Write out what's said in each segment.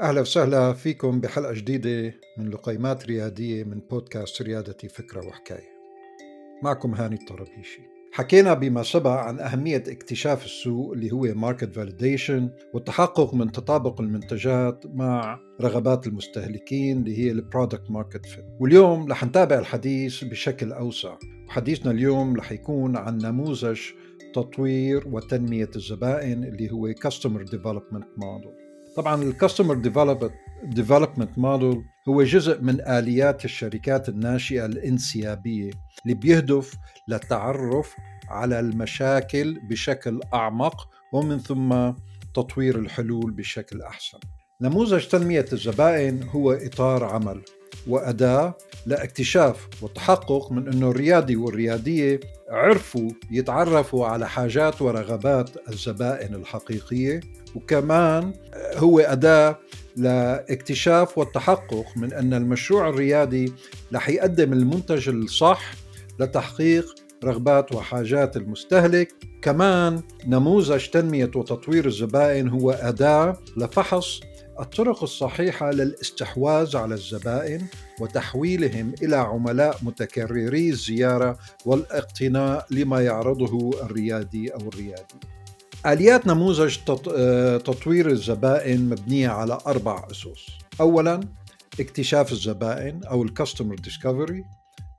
أهلا وسهلا فيكم بحلقة جديدة من لقيمات ريادية من بودكاست ريادتي فكرة وحكاية. معكم هاني الطرابيشي. حكينا بما سبق عن أهمية اكتشاف السوق اللي هو market validation والتحقق من تطابق المنتجات مع رغبات المستهلكين اللي هي ال product market fit واليوم رح نتابع الحديث بشكل أوسع. وحديثنا اليوم رح يكون عن نموذج تطوير وتنمية الزبائن اللي هو Customer Development Model. طبعا الكاستمر ديفلوبمنت موديل هو جزء من آليات الشركات الناشئة الانسيابية اللي بيهدف للتعرف على المشاكل بشكل أعمق ومن ثم تطوير الحلول بشكل أحسن. نموذج تنمية الزبائن هو إطار عمل وأداة لاكتشاف والتحقق من إنه الريادي والريادية عرفوا يتعرفوا على حاجات ورغبات الزبائن الحقيقية وكمان هو أداة لاكتشاف والتحقق من أن المشروع الريادي رح يقدم المنتج الصح لتحقيق رغبات وحاجات المستهلك كمان نموذج تنمية وتطوير الزبائن هو أداة لفحص الطرق الصحيحة للاستحواذ على الزبائن وتحويلهم إلى عملاء متكرري الزيارة والاقتناء لما يعرضه الريادي أو الريادي. آليات نموذج تطوير الزبائن مبنية على أربع أسس. اولا اكتشاف الزبائن أو ال customer discovery.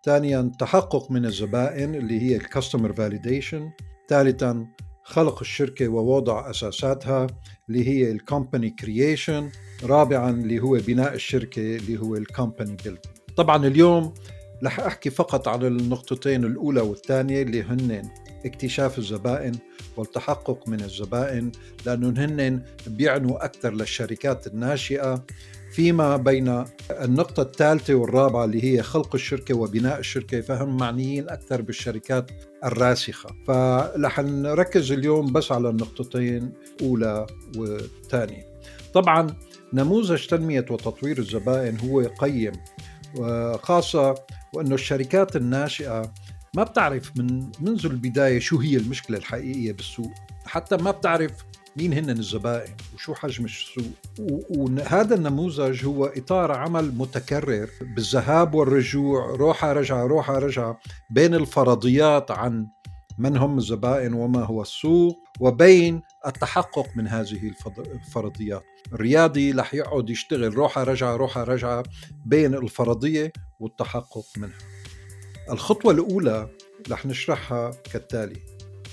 ثانيا تحقق من الزبائن اللي هي ال customer validation. ثالثا خلق الشركة ووضع أساساتها اللي هي ال company creation رابعا اللي هو بناء الشركة اللي هو ال company build طبعا اليوم رح أحكي فقط على النقطتين الأولى والثانية اللي هن اكتشاف الزبائن والتحقق من الزبائن لأنهم هن بيعنوا أكثر للشركات الناشئة فيما بين النقطة الثالثة والرابعة اللي هي خلق الشركة وبناء الشركة فهم معنيين أكثر بالشركات الراسخة. فرح نركز اليوم بس على النقطتين الأولى والثانية. طبعا نموذج تنمية وتطوير الزبائن هو قيم خاصة وأنه الشركات الناشئة ما بتعرف من منذ البداية شو هي المشكلة الحقيقية بالسوق حتى ما بتعرف مين هن الزبائن وشو حجم السوق. وهذا النموذج هو إطار عمل متكرر بالذهاب والرجوع روحة رجعة روحة رجعة بين الفرضيات عن من هم الزبائن وما هو السوق وبين التحقق من هذه الفرضيات. الريادي رح يقعد يشتغل روحة رجعة روحة رجعة بين الفرضية والتحقق منها. الخطوة الأولى رح نشرحها كالتالي.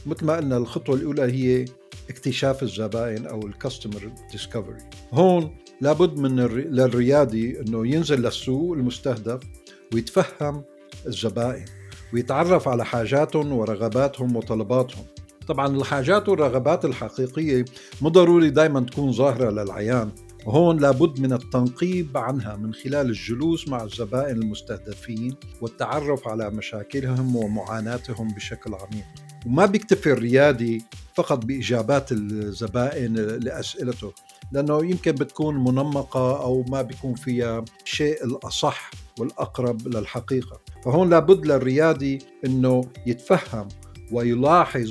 مثل ما قلنا الخطوة الأولى هي اكتشاف الزبائن أو الكاستمر ديسكفري هون لابد من للريادي إنه ينزل للسوق المستهدف ويتفهم الزبائن ويتعرف على حاجاتهم ورغباتهم وطلباتهم. طبعا الحاجات والرغبات الحقيقية مو ضروري دايما تكون ظاهرة للعيان. وهون لابد من التنقيب عنها من خلال الجلوس مع الزبائن المستهدفين والتعرف على مشاكلهم ومعاناتهم بشكل عميق. وما بيكتفي الريادي فقط بإجابات الزبائن لأسئلته لأنه يمكن بتكون منمقة أو ما بيكون فيها شيء الأصح والأقرب للحقيقة. فهون لابد للريادي إنه يتفهم ويلاحظ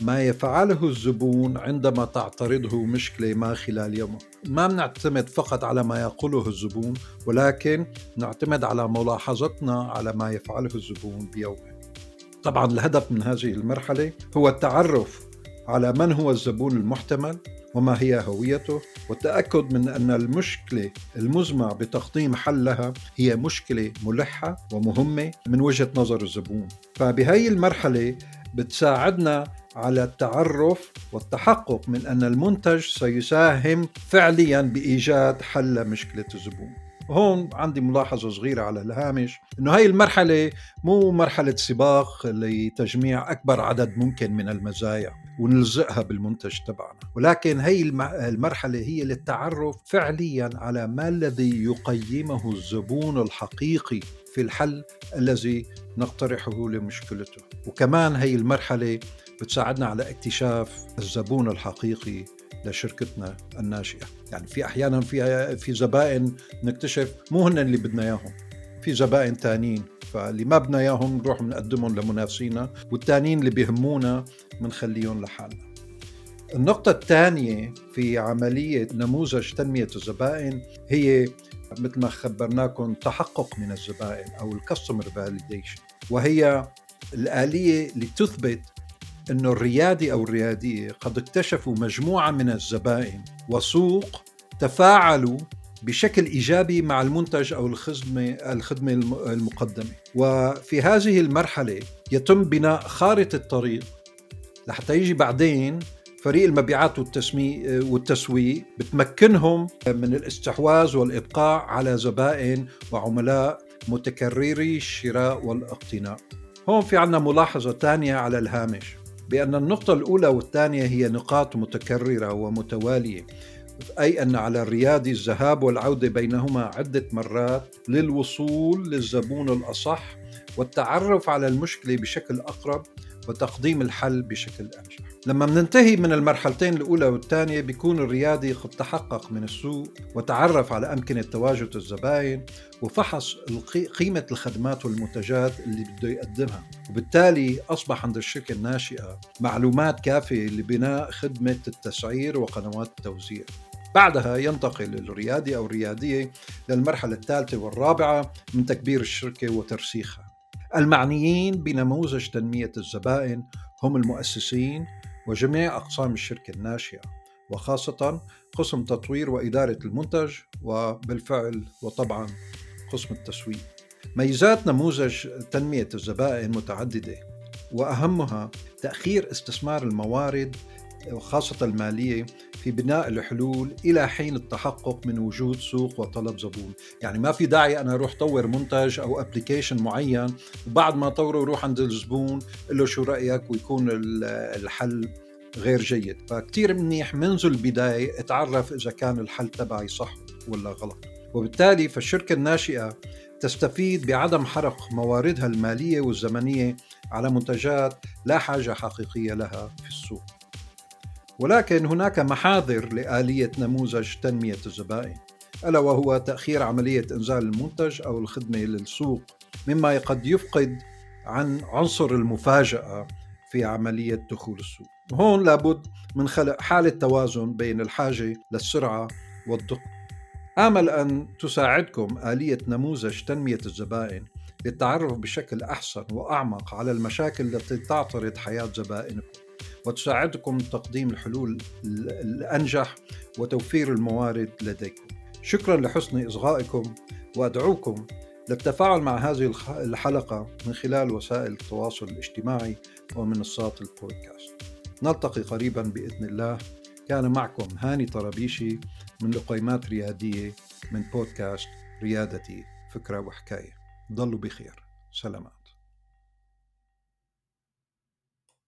ما يفعله الزبون عندما تعترضه مشكلة ما خلال يومه. ما بنعتمد فقط على ما يقوله الزبون ولكن نعتمد على ملاحظتنا على ما يفعله الزبون بيومه. طبعا الهدف من هذه المرحلة هو التعرف على من هو الزبون المحتمل وما هي هويته والتأكد من أن المشكلة المزمع بتقديم حل لها هي مشكلة ملحة ومهمة من وجهة نظر الزبون. فبهي المرحلة بتساعدنا على التعرف والتحقق من أن المنتج سيساهم فعليا بإيجاد حل لمشكلة الزبون. هون عندي ملاحظة صغيرة على الهامش إنه هاي المرحلة مو مرحلة سباق لتجميع أكبر عدد ممكن من المزايا ونلزقها بالمنتج تبعنا. ولكن هي المرحلة هي للتعرف فعليا على ما الذي يقيمه الزبون الحقيقي في الحل الذي نقترحه لمشكلته. وكمان هي المرحلة بتساعدنا على اكتشاف الزبون الحقيقي لشركتنا الناشئة. يعني في أحيانا في في زبائن نكتشف مو هن اللي بدنا إياهم في زبائن تانيين فاللي ما بدنا إياهم نروح بنقدمهم لمنافسينا والتانيين اللي بيهمونا بنخليهم لحالنا. النقطة الثانية في عملية نموذج تنمية الزبائن هي مثل ما خبرناكم تحقق من الزبائن أو الكاستمر فاليديشن وهي الآلية لتثبت أن الريادي أو الريادية قد اكتشفوا مجموعة من الزبائن وسوق تفاعلوا بشكل إيجابي مع المنتج أو الخدمه الخدمة المقدمة وفي هذه المرحلة يتم بناء خارطة طريق لحتى يجي بعدين فريق المبيعات والتسويق بتمكنهم من الاستحواذ والإبقاء على زبائن وعملاء متكرري الشراء والاقتناء. هون في عنا ملاحظة ثانية على الهامش بأن النقطة الأولى والثانية هي نقاط متكررة ومتوالية أي أن على الريادي الذهاب والعودة بينهما عدة مرات للوصول للزبون الأصح والتعرف على المشكلة بشكل أقرب وتقديم الحل بشكل أنجح لما مننتهي من المرحلتين الأولى والثانية بيكون الريادي قد تحقق من السوق وتعرف على أمكنة تواجد الزباين وفحص قيمة الخدمات والمنتجات اللي بده يقدمها. وبالتالي أصبح عند الشركة الناشئة معلومات كافية لبناء خدمة التسعير وقنوات التوزيع. بعدها ينتقل الريادي أو الريادية للمرحلة الثالثة والرابعة من تكبير الشركة وترسيخها. المعنيين بنموذج تنمية الزبائن هم المؤسسين وجميع أقسام الشركة الناشئة وخاصة قسم تطوير وإدارة المنتج وبالفعل وطبعا قسم التسويق. ميزات نموذج تنمية الزبائن متعددة وأهمها تأخير استثمار الموارد وخاصة المالية في بناء الحلول إلى حين التحقق من وجود سوق وطلب زبون. يعني ما في داعي أنا أروح طور منتج أو أبليكيشن معين وبعد ما طوره روح عند الزبون له شو رأيك ويكون الحل غير جيد. فكتير منيح منذ البداية أتعرف إذا كان الحل تبعي صح ولا غلط. وبالتالي فالشركة الناشئة تستفيد بعدم حرق مواردها المالية والزمنية على منتجات لا حاجة حقيقية لها في السوق. ولكن هناك محاذر لآلية نموذج تنمية الزبائن ألا وهو تأخير عملية إنزال المنتج أو الخدمة للسوق مما قد يفقد عن عنصر المفاجأة في عملية دخول السوق. هون لابد من خلق حالة توازن بين الحاجة للسرعة والدقة. آمل أن تساعدكم آلية نموذج تنمية الزبائن للتعرف بشكل أحسن وأعمق على المشاكل التي تعترض حياة زبائنكم وتساعدكم تقديم الحلول الأنجح وتوفير الموارد لديكم. شكرا لحسن إصغائكم وأدعوكم للتفاعل مع هذه الحلقة من خلال وسائل التواصل الاجتماعي ومنصات البودكاست. نلتقي قريبا بإذن الله. كان معكم هاني طرابيشي من لقيمات ريادية من بودكاست ريادتي فكرة وحكاية. ضلوا بخير. سلامات.